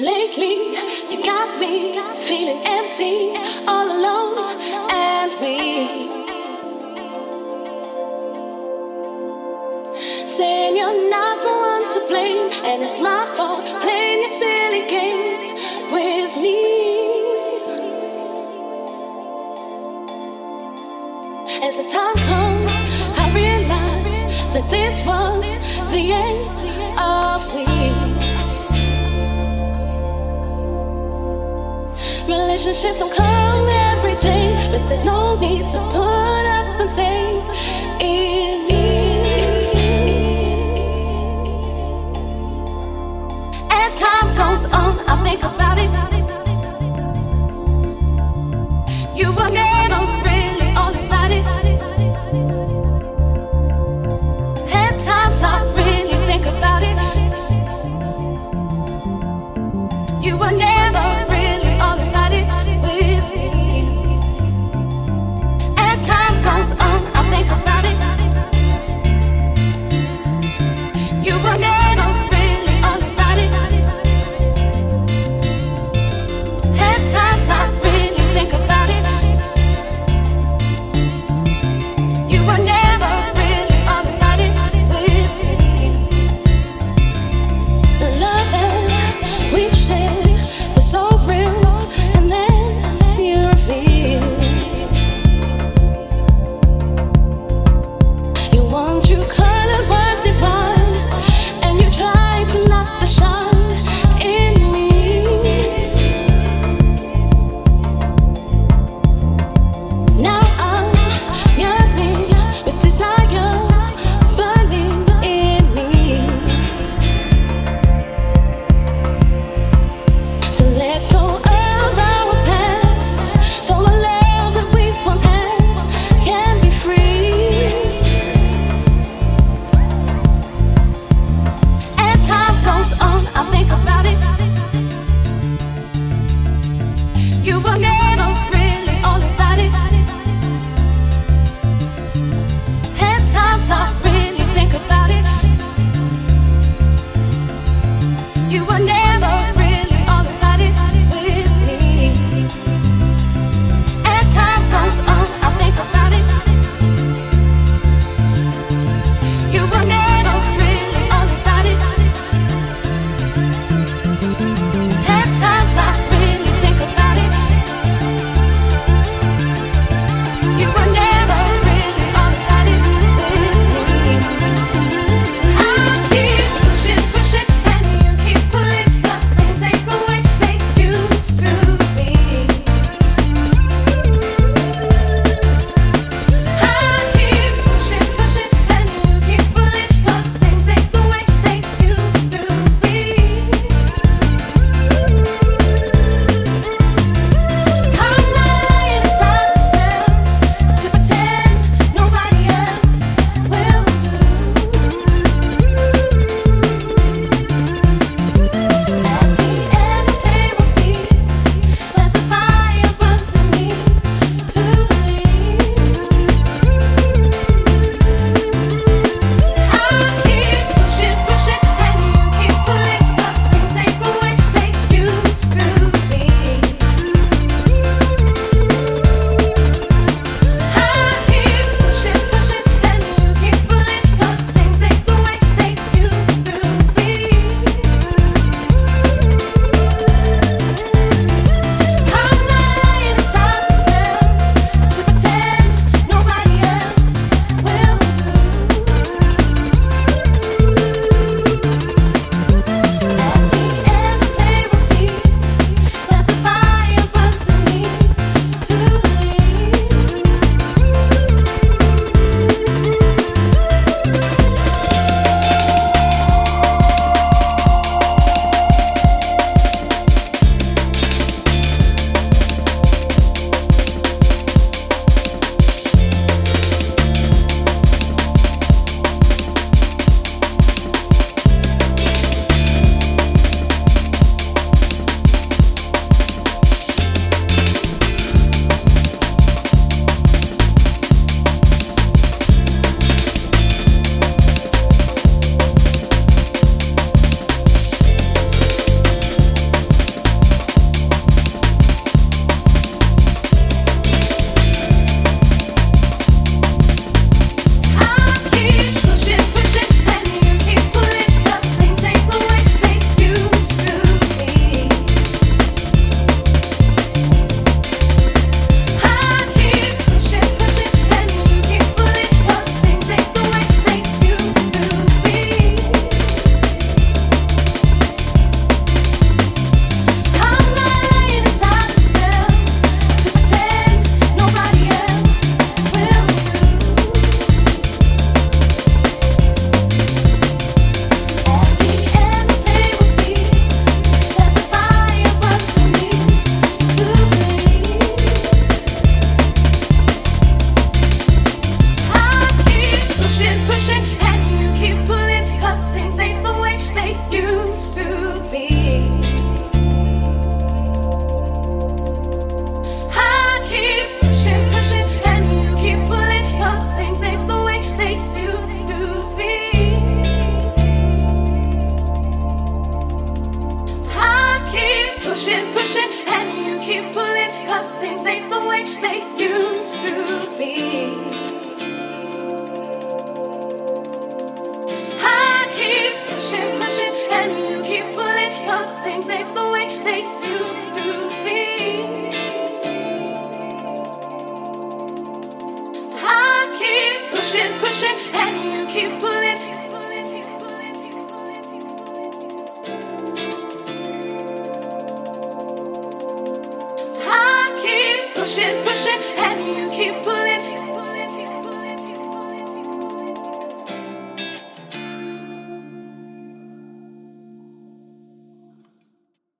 Lately, you got me feeling empty, all alone, and weak. Saying you're not the one to blame, and it's my fault playing your silly games with me. As the time comes, I realize that this was the end of me. Relationships don't come every day, but there's no need to put up and stay pushing, pushing, and you keep pulling. I keep pushing, pushing, and you